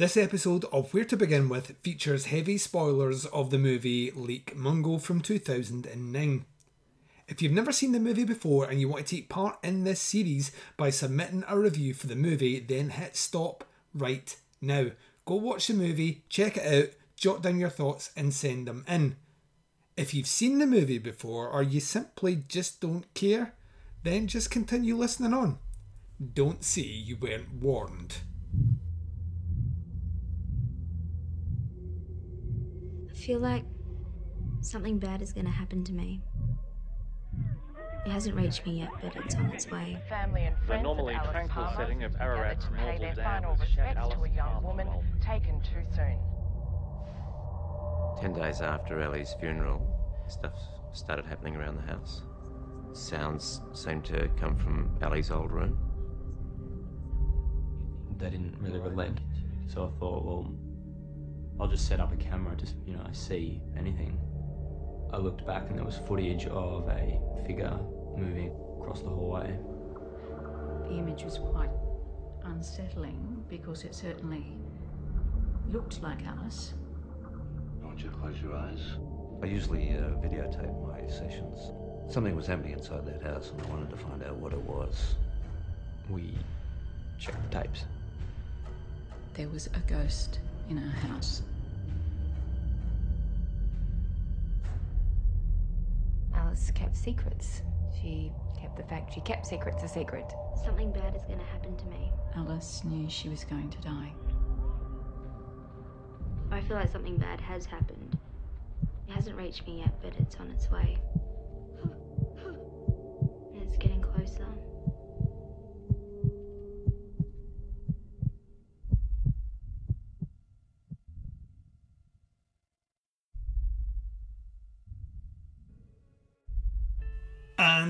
This episode of Where to Begin With features heavy spoilers of the movie Lake Mungo from 2009. If you've never seen the movie before and you want to take part in this series by submitting a review for the movie, then hit stop right now. Go watch the movie, check it out, jot down your thoughts, and send them in. If you've seen the movie before or you simply just don't care, then just continue listening on. Don't say you weren't warned. Feel like something bad is going to happen to me. It hasn't reached me yet, but it's on its way. Family and The friends normally of tranquil Palmer setting of gathered Ararat's to pay their Dam final has shed respects to a young Palmer woman taken too soon. Ten days after Ellie's funeral, stuff started happening around the house. Sounds seemed to come from Ellie's old room. They didn't really relent, so I thought, well, I'll just set up a camera just you know see anything. I looked back and there was footage of a figure moving across the hallway. The image was quite unsettling because it certainly looked like Alice. Won't you close your eyes? I usually uh, videotape my sessions. Something was happening inside that house, and I wanted to find out what it was. We checked the tapes. There was a ghost in our house. Alice kept secrets. She kept the fact she kept secrets a secret. Something bad is going to happen to me. Alice knew she was going to die. I feel like something bad has happened. It hasn't reached me yet, but it's on its way. And it's getting closer.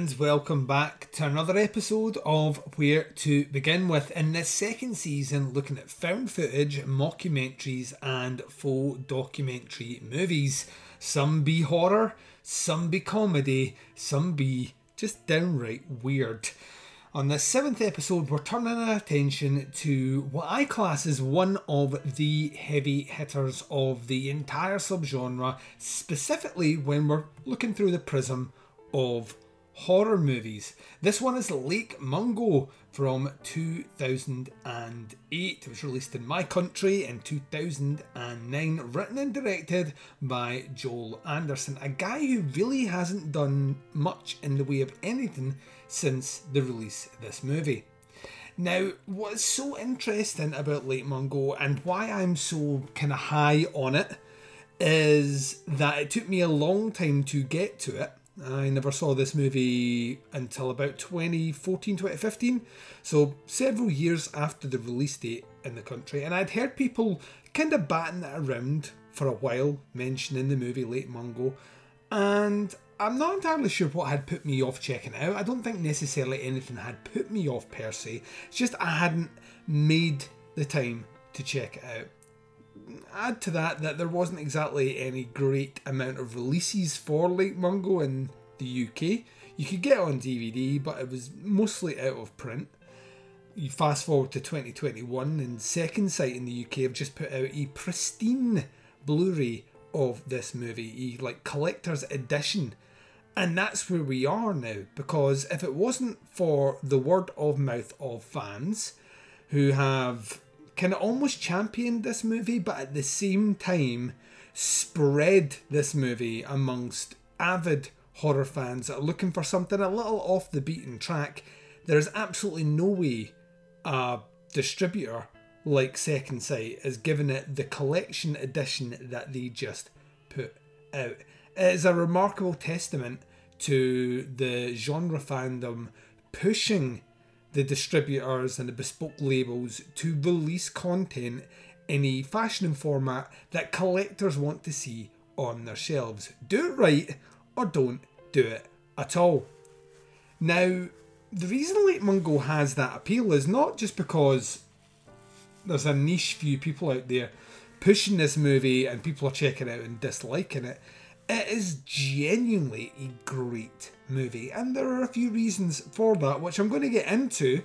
And welcome back to another episode of Where to Begin With. In this second season, looking at found footage, mockumentaries, and faux documentary movies. Some be horror, some be comedy, some be just downright weird. On this seventh episode, we're turning our attention to what I class as one of the heavy hitters of the entire subgenre, specifically when we're looking through the prism of horror movies. This one is Lake Mungo from 2008. It was released in my country in 2009, written and directed by Joel Anderson, a guy who really hasn't done much in the way of anything since the release of this movie. Now, what's so interesting about Lake Mungo and why I'm so kind of high on it is that it took me a long time to get to it. I never saw this movie until about 2014, 2015, so several years after the release date in the country. And I'd heard people kind of batting it around for a while, mentioning the movie Lake Mungo, and I'm not entirely sure what had put me off checking it out. I don't think necessarily anything had put me off per se, it's just I hadn't made the time to check it out add to that that there wasn't exactly any great amount of releases for Lake Mungo in the UK. You could get on DVD, but it was mostly out of print. You fast forward to 2021, and Second Sight in the UK have just put out a pristine Blu-ray of this movie, a like collector's edition. And that's where we are now, because if it wasn't for the word of mouth of fans who have kind of almost championed this movie, but at the same time spread this movie amongst avid horror fans that are looking for something a little off the beaten track. There's absolutely no way a distributor like Second Sight is giving it the collection edition that they just put out. It is a remarkable testament to the genre fandom pushing the distributors and the bespoke labels to release content in a fashion and format that collectors want to see on their shelves. Do it right or don't do it at all. Now, the reason Lake Mungo has that appeal is not just because there's a niche few people out there pushing this movie and people are checking out and disliking it. It is genuinely a great movie, and there are a few reasons for that, which I'm going to get into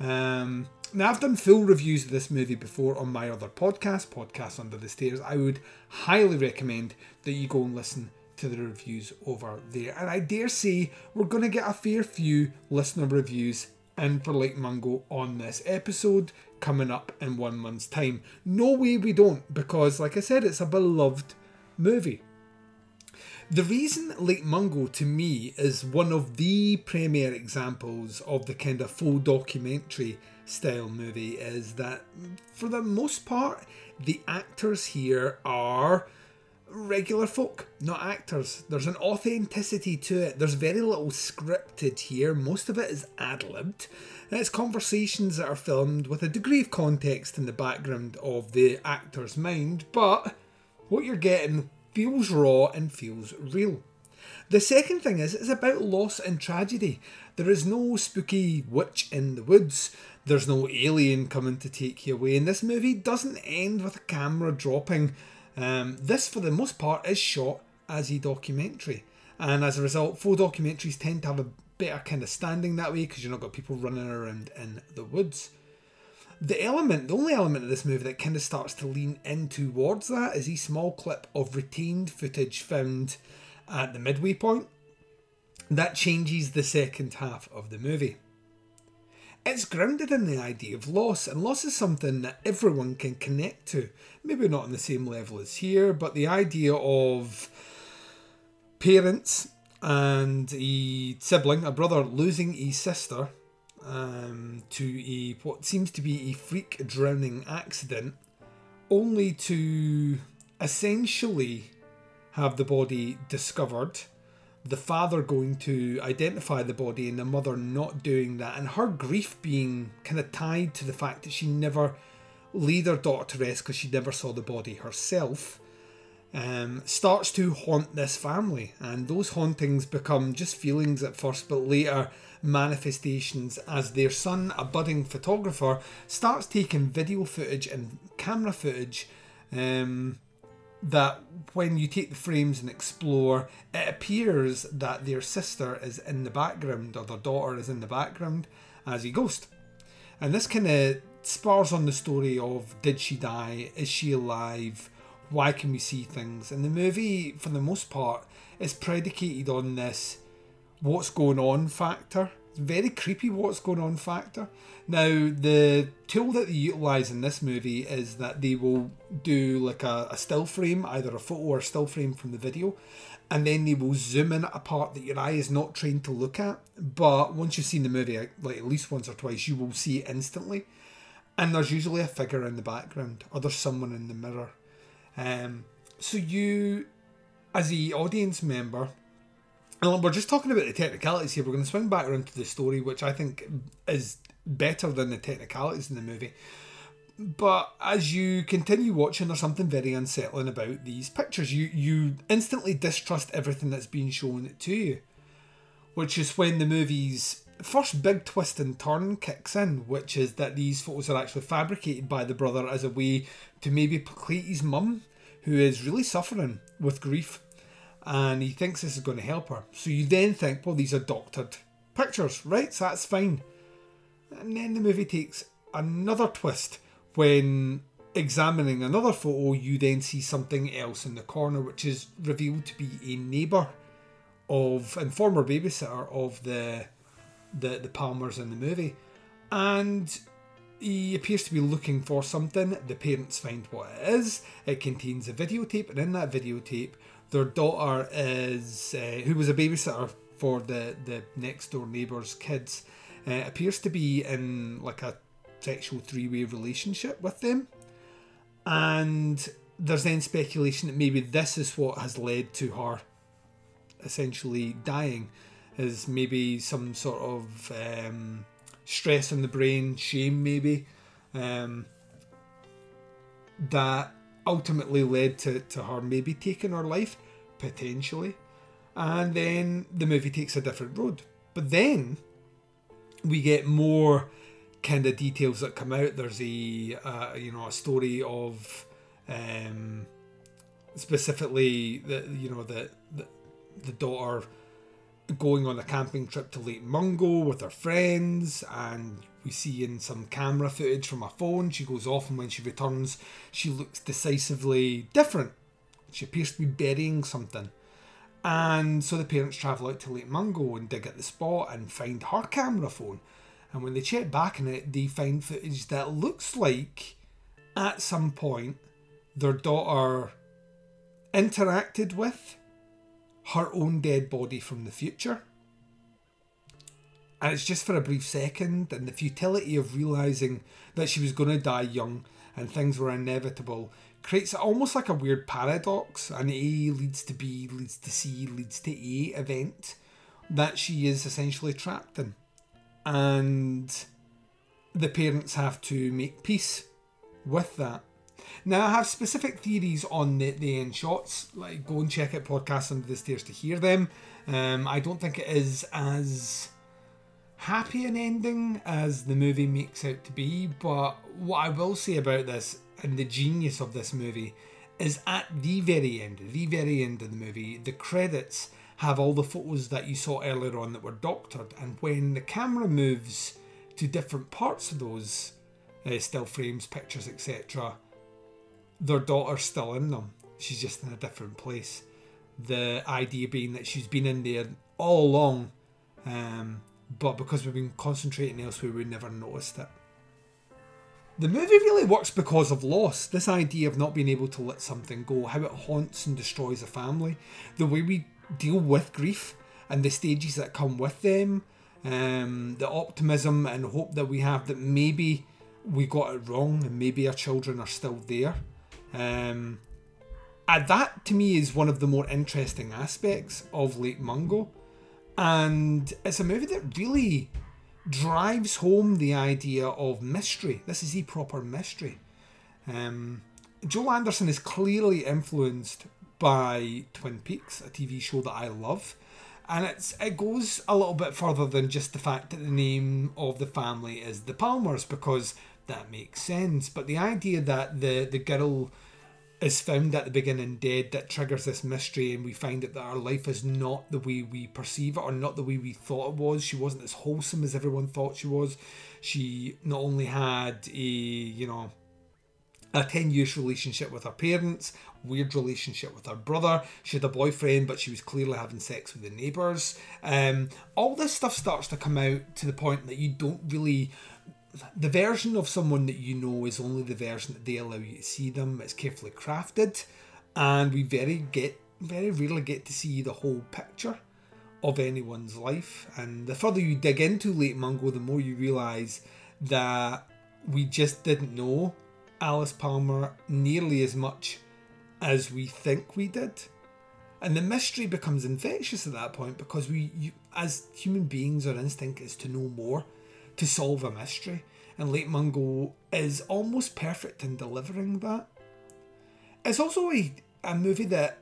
um, Now, I've done full reviews of this movie before on my other podcast, Podcast Under the Stairs. I would highly recommend that you go and listen to the reviews over there. And I dare say we're going to get a fair few listener reviews in for Lake Mungo on this episode coming up in one month's time. No way we don't, because, like I said, it's a beloved movie. The reason Lake Mungo to me is one of the premier examples of the kind of faux documentary style movie is that for the most part the actors here are regular folk, not actors. There's an authenticity to it. There's very little scripted here. Most of it is ad libbed. It's conversations that are filmed with a degree of context in the background of the actor's mind, but what you're getting feels raw and feels real. The second thing is, it's about loss and tragedy. There is no spooky witch in the woods. There's no alien coming to take you away. And this movie doesn't end with a camera dropping. Um, this, for the most part, is shot as a documentary. And as a result, faux documentaries tend to have a better kind of standing that way because you're not got people running around in the woods. The element, the only element of this movie that kind of starts to lean in towards that is a small clip of retained footage found at the midway point. That changes the second half of the movie. It's grounded in the idea of loss, and loss is something that everyone can connect to. Maybe not on the same level as here, but the idea of parents and a sibling, a brother, losing a sister um, to a what seems to be a freak drowning accident, only to essentially have the body discovered the father going to identify the body and the mother not doing that, and her grief being kind of tied to the fact that she never laid her daughter to rest because she never saw the body herself, um, starts to haunt this family. And those hauntings become just feelings at first, but later manifestations as their son, a budding photographer, starts taking video footage and camera footage. Um, that when you take the frames and explore, it appears that their sister is in the background or their daughter is in the background as a ghost. And this kind of spars on the story of did she die? Is she alive? Why can we see things? And the movie, for the most part, is predicated on this what's going on factor. Very creepy what's going on factor. Now, the tool that they utilise in this movie is that they will do like a, a still frame, either a photo or a still frame from the video, and then they will zoom in at a part that your eye is not trained to look at. But once you've seen the movie, like at least once or twice, you will see it instantly. And there's usually a figure in the background, or there's someone in the mirror. Um, so you, as the audience member, and we're just talking about the technicalities here. We're going to swing back around to the story, which I think is better than the technicalities in the movie. But as you continue watching, there's something very unsettling about these pictures. You you instantly distrust everything that's being shown to you, which is when the movie's first big twist and turn kicks in, which is that these photos are actually fabricated by the brother as a way to maybe placate his mum, who is really suffering with grief, and he thinks this is going to help her. So you then think, well, these are doctored pictures, right? So that's fine. And then the movie takes another twist when examining another photo, you then see something else in the corner, which is revealed to be a neighbour of and former babysitter of the the the Palmers in the movie, and he appears to be looking for something. The parents find what it is. It contains a videotape, and in that videotape, their daughter is uh, who was a babysitter for the the next door neighbour's kids uh, appears to be in like a sexual three way relationship with them. And there's then speculation that maybe this is what has led to her essentially dying, is maybe some sort of um, stress in the brain, shame maybe, um, that ultimately led to, to her maybe taking her life, potentially. And then the movie takes a different road. But then we get more kind of details that come out. There's a uh, you know a story of um, specifically the you know the, the the daughter going on a camping trip to Lake Mungo with her friends, and we see in some camera footage from her phone, she goes off, and when she returns, she looks decisively different. She appears to be burying something. And so the parents travel out to Lake Mungo and dig at the spot and find her camera phone. And when they check back in it, they find footage that looks like at some point their daughter interacted with her own dead body from the future. And it's just for a brief second, and the futility of realizing that she was going to die young and things were inevitable creates almost like a weird paradox. An A leads to B, leads to C, leads to A event that she is essentially trapped in. And the parents have to make peace with that. Now, I have specific theories on the, the end shots. Like, go and check out podcasts under the stairs to hear them. Um, I don't think it is as happy an ending as the movie makes out to be. But what I will say about this and the genius of this movie is at the very end, the very end of the movie, the credits have all the photos that you saw earlier on that were doctored, and when the camera moves to different parts of those uh, still frames, pictures, etc., their daughter's still in them. She's just in a different place. The idea being that she's been in there all along, um, but because we've been concentrating elsewhere, we never noticed it. The movie really works because of loss. This idea of not being able to let something go, how it haunts and destroys a family, the way we deal with grief and the stages that come with them, um, the optimism and hope that we have that maybe we got it wrong and maybe our children are still there. Um, and that to me is one of the more interesting aspects of Lake Mungo. And it's a movie that really drives home the idea of mystery. This is a proper mystery. Um, Joel Anderson is clearly influenced by Twin Peaks, a TV show that I love. And it's it goes a little bit further than just the fact that the name of the family is the Palmers, because that makes sense. But the idea that the, the girl is found at the beginning dead that triggers this mystery and we find out that our life is not the way we perceive it or not the way we thought it was. She wasn't as wholesome as everyone thought she was. She not only had a you know a 10 years relationship with her parents weird relationship with her brother. She had a boyfriend but she was clearly having sex with the neighbours. Um, all this stuff starts to come out to the point that you don't really the version of someone that you know is only the version that they allow you to see them. It's carefully crafted, and we very get very rarely get to see the whole picture of anyone's life. And the further you dig into Lake Mungo, the more you realise that we just didn't know Alice Palmer nearly as much as we think we did. And the mystery becomes infectious at that point because we, you, as human beings, our instinct is to know more to solve a mystery, and Lake Mungo is almost perfect in delivering that. It's also a, a movie that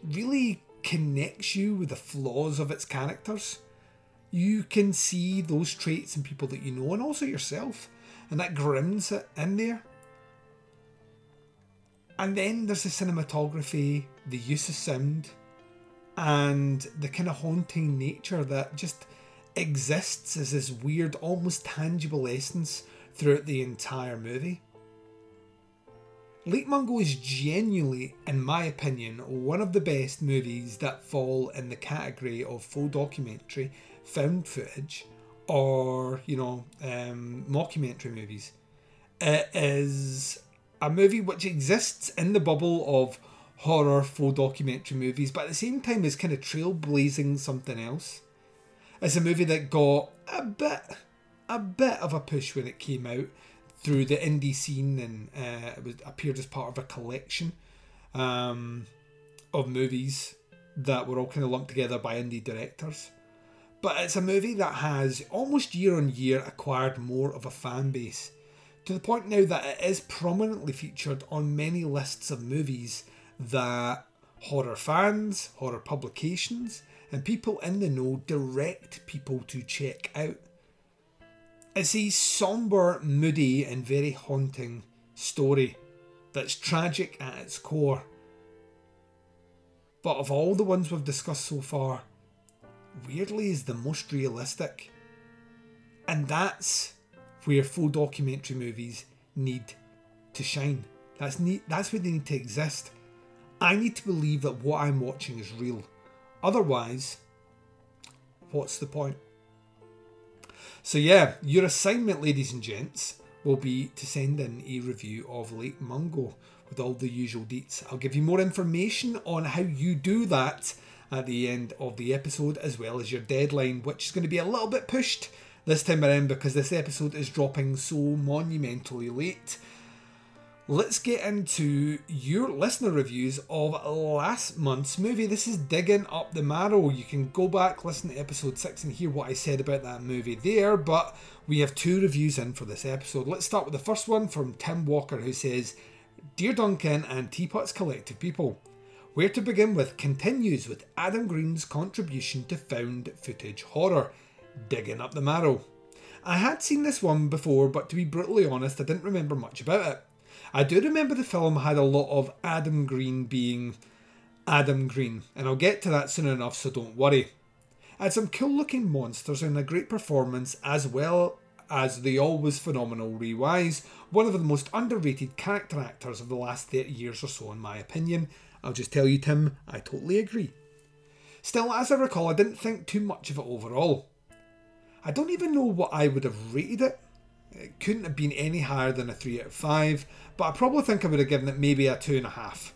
really connects you with the flaws of its characters. You can see those traits in people that you know and also yourself, and that grims it in there. And then there's the cinematography, the use of sound, and the kind of haunting nature that just exists as this weird, almost tangible essence throughout the entire movie. Lake Mungo is genuinely, in my opinion, one of the best movies that fall in the category of faux documentary, found footage, or, you know, um, mockumentary movies. It is a movie which exists in the bubble of horror faux documentary movies, but at the same time is kind of trailblazing something else. It's a movie that got a bit, a bit of a push when it came out through the indie scene, and uh, it was appeared as part of a collection um, of movies that were all kind of lumped together by indie directors. But it's a movie that has almost year on year acquired more of a fan base to the point now that it is prominently featured on many lists of movies that horror fans, horror publications, and people in the know direct people to check out. It's a somber, moody, and very haunting story that's tragic at its core. But of all the ones we've discussed so far, weirdly is the most realistic. And that's where faux documentary movies need to shine. That's need, that's where they need to exist. I need to believe that what I'm watching is real. Otherwise, what's the point? So yeah, your assignment, ladies and gents, will be to send in a review of Lake Mungo with all the usual deets. I'll give you more information on how you do that at the end of the episode, as well as your deadline, which is going to be a little bit pushed this time around because this episode is dropping so monumentally late. Let's get into your listener reviews of last month's movie. This is Digging Up the Marrow. You can go back, listen to episode 6, and hear what I said about that movie there. But we have two reviews in for this episode. Let's start with the first one from Tim Walker, who says Dear Duncan and Teapots Collective People, Where to Begin With continues with Adam Green's contribution to found footage horror, Digging Up the Marrow. I had seen this one before, but to be brutally honest, I didn't remember much about it. I do remember the film had a lot of Adam Green being Adam Green, and I'll get to that soon enough, so don't worry. Had some cool looking monsters and a great performance, as well as the always phenomenal Ray Wise, one of the most underrated character actors of the last 30 years or so, in my opinion. I'll just tell you, Tim, I totally agree. Still, as I recall, I didn't think too much of it overall. I don't even know what I would have rated it. It couldn't have been any higher than a 3 out of 5, but I probably think I would have given it maybe a 2.5.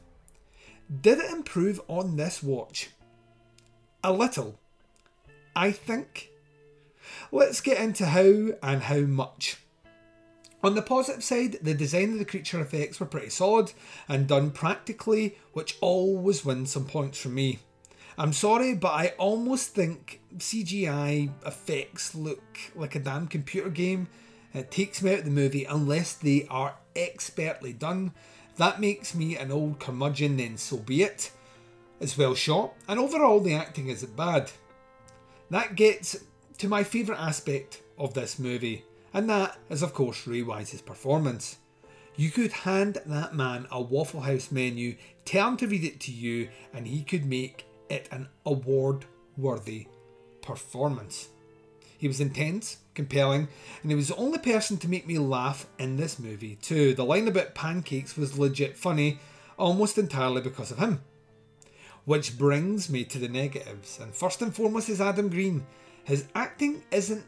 Did it improve on this watch? A little. I think. Let's get into how and how much. On the positive side, the design of the creature effects were pretty solid and done practically, which always wins some points for me. I'm sorry, but I almost think CGI effects look like a damn computer game. It takes me out of the movie unless they are expertly done. That makes me an old curmudgeon, then so be it. It's well shot, and overall the acting isn't bad. That gets to my favourite aspect of this movie, and that is, of course, Ray Wise's performance. You could hand that man a Waffle House menu, tell him to read it to you, and he could make it an award worthy performance. He was intense, compelling, and he was the only person to make me laugh in this movie, too. The line about pancakes was legit funny, almost entirely because of him. Which brings me to the negatives, and first and foremost is Adam Green. His acting isn't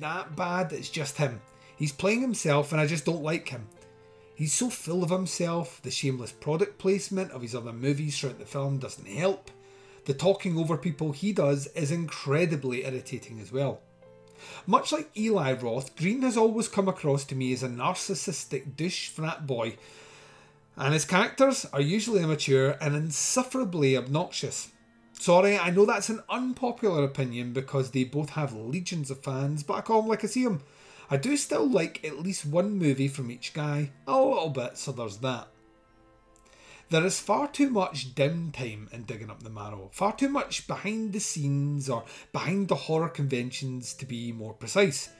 that bad, it's just him. He's playing himself, and I just don't like him. He's so full of himself, the shameless product placement of his other movies throughout the film doesn't help. The talking over people he does is incredibly irritating as well. Much like Eli Roth, Green has always come across to me as a narcissistic douche frat boy, and his characters are usually immature and insufferably obnoxious. Sorry, I know that's an unpopular opinion because they both have legions of fans, but I call them like I see them. I do still like at least one movie from each guy, a little bit, so there's that. There is far too much downtime in digging up the marrow, far too much behind the scenes or behind the horror conventions to be more precise.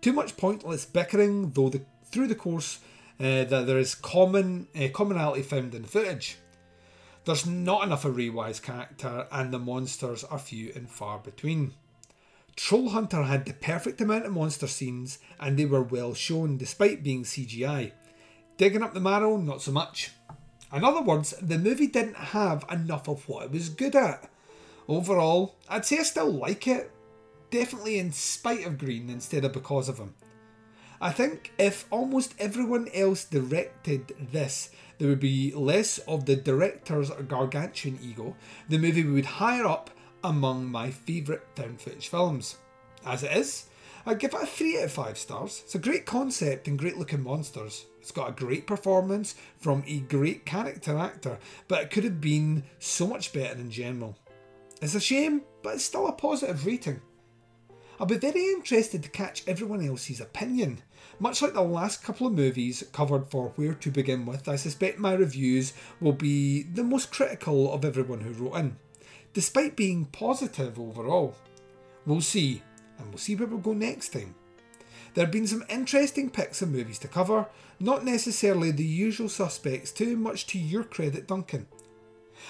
Too much pointless bickering, though the, through the course uh, that there is common uh, commonality found in the footage. There's not enough of Ray Wise character, and the monsters are few and far between. Troll Hunter had the perfect amount of monster scenes, and they were well shown despite being CGI. Digging up the marrow, not so much. In other words, the movie didn't have enough of what it was good at. Overall, I'd say I still like it. Definitely in spite of Green instead of because of him. I think if almost everyone else directed this, there would be less of the director's gargantuan ego. The movie would higher up among my favourite found footage films. As it is, I'd give it a 3 out of 5 stars. It's a great concept and great looking monsters. It's got a great performance from a great character actor, but it could have been so much better in general. It's a shame, but it's still a positive rating. I'll be very interested to catch everyone else's opinion. Much like the last couple of movies covered for Where to Begin With, I suspect my reviews will be the most critical of everyone who wrote in, despite being positive overall. We'll see, and we'll see where we'll go next time. There have been some interesting picks and movies to cover, not necessarily the usual suspects, too much to your credit, Duncan.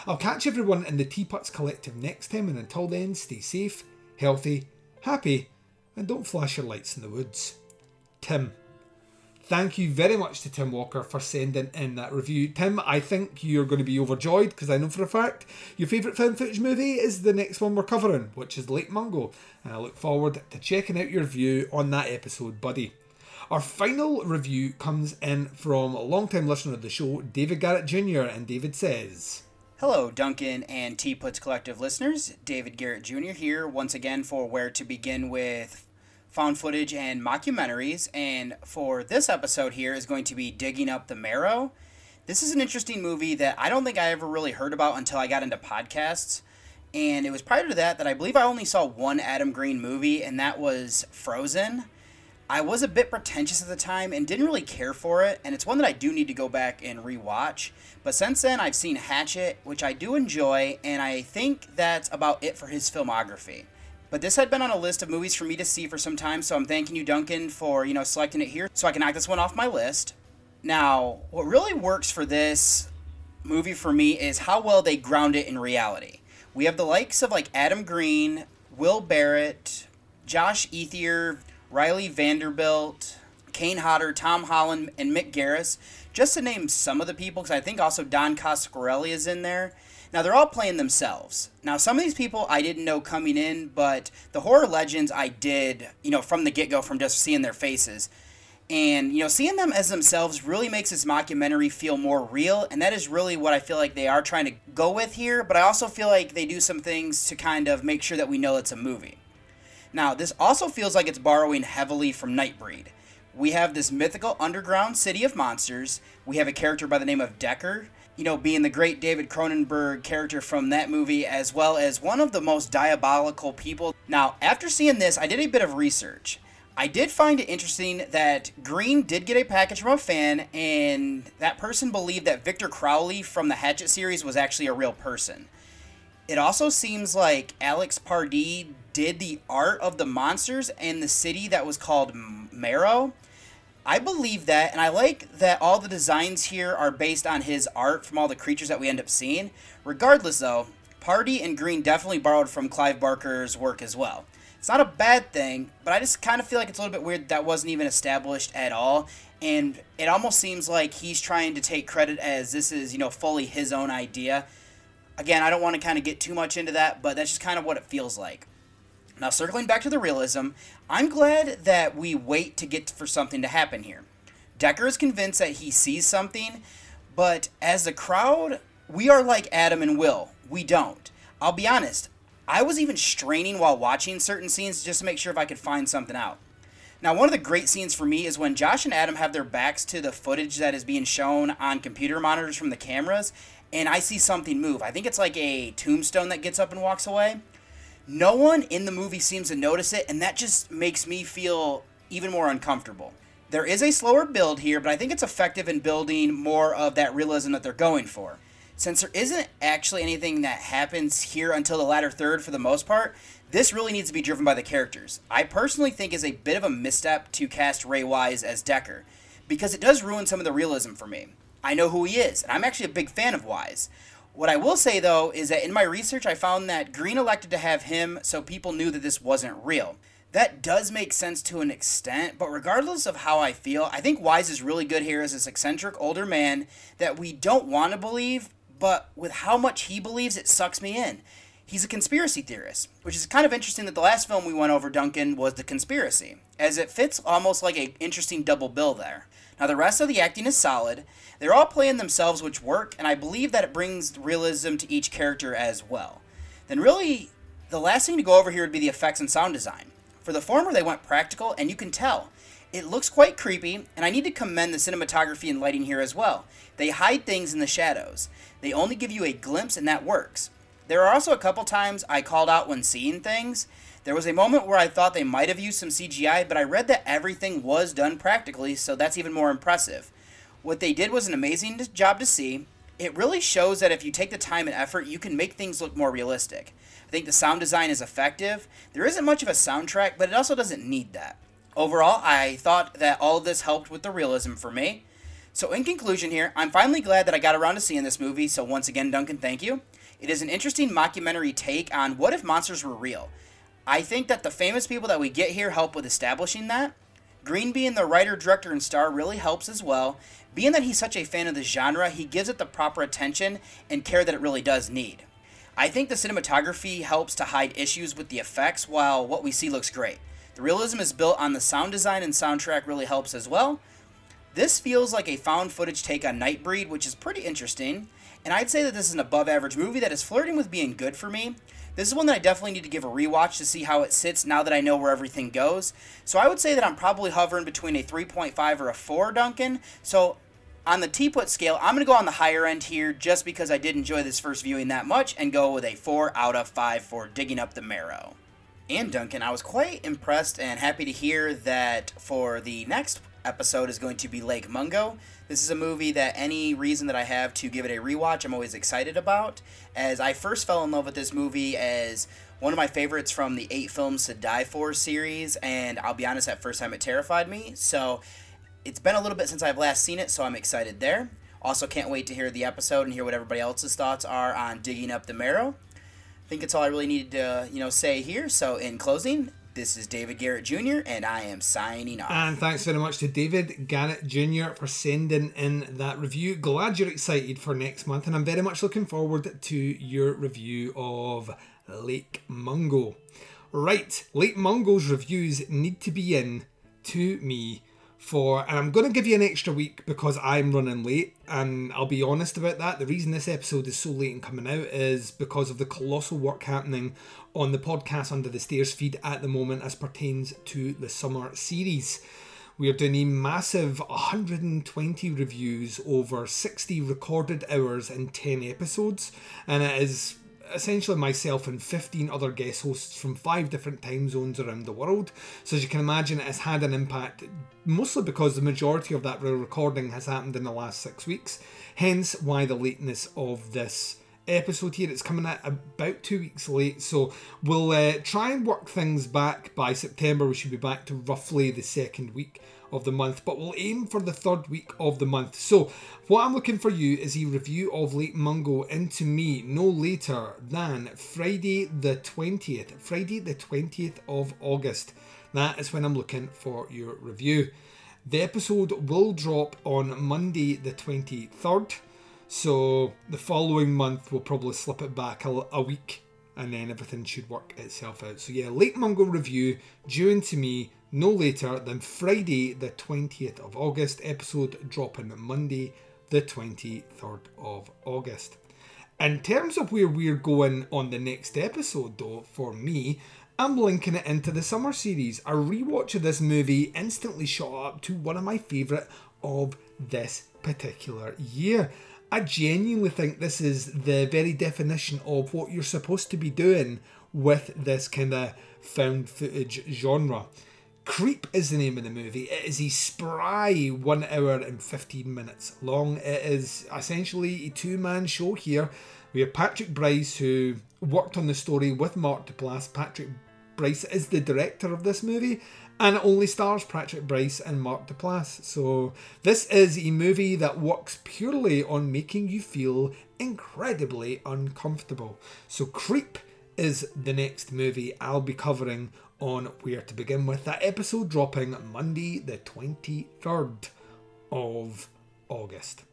I'll catch everyone in the Teapots Collective next time, and until then, stay safe, healthy, happy, and don't flash your lights in the woods. Tim. Thank you very much to Tim Walker for sending in that review. Tim, I think you're going to be overjoyed because I know for a fact your favourite film footage movie is the next one we're covering, which is Lake Mungo. And I look forward to checking out your view on that episode, buddy. Our final review comes in from a long-time listener of the show, David Garrett Jr., and David says. Hello, Duncan and Teapots Collective listeners. David Garrett Jr. here once again for Where to Begin with found footage and mockumentaries. And for this episode here is going to be Digging Up the Marrow. This is an interesting movie that I don't think I ever really heard about until I got into podcasts. And it was prior to that that I believe I only saw one Adam Green movie, and that was Frozen. I was a bit pretentious at the time and didn't really care for it, and it's one that I do need to go back and rewatch. But since then, I've seen Hatchet, which I do enjoy, and I think that's about it for his filmography. But this had been on a list of movies for me to see for some time, so I'm thanking you, Duncan, for you know selecting it here, so I can knock this one off my list. Now, what really works for this movie for me is how well they ground it in reality. We have the likes of like Adam Green, Will Barratt, Josh Ethier, Riley Vanderbilt, Kane Hodder, Tom Holland, and Mick Garris, just to name some of the people, because I think also Don Coscarelli is in there. Now they're all playing themselves. Now some of these people I didn't know coming in, but the horror legends I did, you know, from the get go, from just seeing their faces. And, you know, seeing them as themselves really makes this mockumentary feel more real, and that is really what I feel like they are trying to go with here, but I also feel like they do some things to kind of make sure that we know it's a movie. Now, this also feels like it's borrowing heavily from Nightbreed. We have this mythical underground city of monsters. We have a character by the name of Decker, you know, being the great David Cronenberg character from that movie, as well as one of the most diabolical people. Now, after seeing this, I did a bit of research. I did find it interesting that Green did get a package from a fan, and that person believed that Victor Crowley from the Hatchet series was actually a real person. It also seems like Alex Pardee did the art of the monsters in the city that was called Marrow. I believe that, and I like that all the designs here are based on his art from all the creatures that we end up seeing. Regardless, though, Pardee and Green definitely borrowed from Clive Barker's work as well. It's not a bad thing, but I just kind of feel like it's a little bit weird that wasn't even established at all. And it almost seems like he's trying to take credit as this is, you know, fully his own idea. Again, I don't want to kind of get too much into that, but that's just kind of what it feels like. Now, circling back to the realism, I'm glad that we wait to get for something to happen here. Decker is convinced that he sees something, but as the crowd, we are like Adam and Will. We don't. I'll be honest, I was even straining while watching certain scenes just to make sure if I could find something out. Now, one of the great scenes for me is when Josh and Adam have their backs to the footage that is being shown on computer monitors from the cameras, and I see something move. I think it's like a tombstone that gets up and walks away. No one in the movie seems to notice it, and that just makes me feel even more uncomfortable. There is a slower build here, but I think it's effective in building more of that realism that they're going for. Since there isn't actually anything that happens here until the latter third for the most part, this really needs to be driven by the characters. I personally think is a bit of a misstep to cast Ray Wise as Decker, because it does ruin some of the realism for me. I know who he is, and I'm actually a big fan of Wise. What I will say though is that in my research, I found that Green elected to have him so people knew that this wasn't real. That does make sense to an extent, but regardless of how I feel, I think Wise is really good here as this eccentric older man that we don't want to believe, but with how much he believes, it sucks me in. He's a conspiracy theorist, which is kind of interesting that the last film we went over, Duncan, was The Conspiracy, as it fits almost like an interesting double bill there. Now, the rest of the acting is solid. They're all playing themselves, which work, and I believe that it brings realism to each character as well. Then, really, the last thing to go over here would be the effects and sound design. For the former, they went practical, and you can tell. It looks quite creepy, and I need to commend the cinematography and lighting here as well. They hide things in the shadows. They only give you a glimpse, and that works. There are also a couple times I called out when seeing things, there was a moment where I thought they might have used some CGI, but I read that everything was done practically, so that's even more impressive. What they did was an amazing job to see. It really shows that if you take the time and effort, you can make things look more realistic. I think the sound design is effective. There isn't much of a soundtrack, but it also doesn't need that. Overall, I thought that all of this helped with the realism for me. So, in conclusion, here, I'm finally glad that I got around to seeing this movie, so once again, Duncan, thank you. It is an interesting mockumentary take on what if monsters were real. I think that the famous people that we get here help with establishing that. Green being the writer, director, and star really helps as well. Being that he's such a fan of the genre, he gives it the proper attention and care that it really does need. I think the cinematography helps to hide issues with the effects while what we see looks great. The realism is built on the sound design and soundtrack really helps as well. This feels like a found footage take on Nightbreed, which is pretty interesting. And I'd say that this is an above average movie that is flirting with being good for me. This is one that I definitely need to give a rewatch to see how it sits now that I know where everything goes. So I would say that I'm probably hovering between a 3.5 or a 4, Duncan. So on the Teapot scale, I'm going to go on the higher end here just because I did enjoy this first viewing that much and go with a 4 out of 5 for digging up the marrow. And Duncan, I was quite impressed and happy to hear that for the next episode is going to be Lake Mungo. This is a movie that any reason that I have to give it a rewatch, I'm always excited about. As I first fell in love with this movie as one of my favorites from the Eight Films to Die For series, and I'll be honest, that first time it terrified me. So it's been a little bit since I've last seen it, so I'm excited there. Also, can't wait to hear the episode and hear what everybody else's thoughts are on digging up the marrow. I think that's all I really needed to, you know, say here. So, in closing, this is David Garrett Jr., and I am signing off. And thanks very much to David Garrett Jr. for sending in that review. Glad you're excited for next month, and I'm very much looking forward to your review of Lake Mungo. Right, Lake Mungo's reviews need to be in to me for, and I'm going to give you an extra week because I'm running late, and I'll be honest about that. The reason this episode is so late in coming out is because of the colossal work happening on the podcast Under the Stairs feed at the moment as pertains to the summer series. We are doing a massive 120 reviews over 60 recorded hours in 10 episodes, and it is essentially myself and 15 other guest hosts from five different time zones around the world. So, as you can imagine, it has had an impact mostly because the majority of that recording has happened in the last six weeks, hence why the lateness of this episode here. It's coming out about two weeks late, so we'll uh, try and work things back by September. We should be back to roughly the second week of the month, but we'll aim for the third week of the month. So, what I'm looking for you is a review of Lake Mungo into me no later than Friday the 20th. Friday the 20th of August. That is when I'm looking for your review. The episode will drop on Monday the 23rd. So the following month we'll probably slip it back a, a week and then everything should work itself out. So yeah, Lake Mungo review due into me no later than Friday the 20th of August, episode dropping Monday the 23rd of August. In terms of where we're going on the next episode, though, for me, I'm linking it into the summer series. A rewatch of this movie instantly shot up to one of my favourite of this particular year. I genuinely think this is the very definition of what you're supposed to be doing with this kind of found footage genre. Creep is the name of the movie. It is a spry one hour and 15 minutes long. It is essentially a two man show here. We have Patrick Brice, who worked on the story with Mark Duplass. Patrick Brice is the director of this movie, and it only stars Patrick Brice and Mark Duplass. So, this is a movie that works purely on making you feel incredibly uncomfortable. So, Creep is the next movie I'll be covering on Where to Begin with. That episode dropping Monday, the 23rd of August.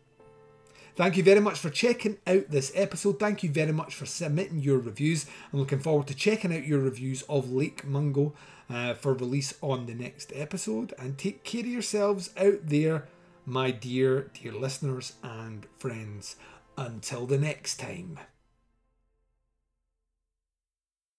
Thank you very much for checking out this episode. Thank you very much for submitting your reviews. I'm looking forward to checking out your reviews of Lake Mungo uh, for release on the next episode. And take care of yourselves out there, my dear, dear listeners and friends. Until the next time.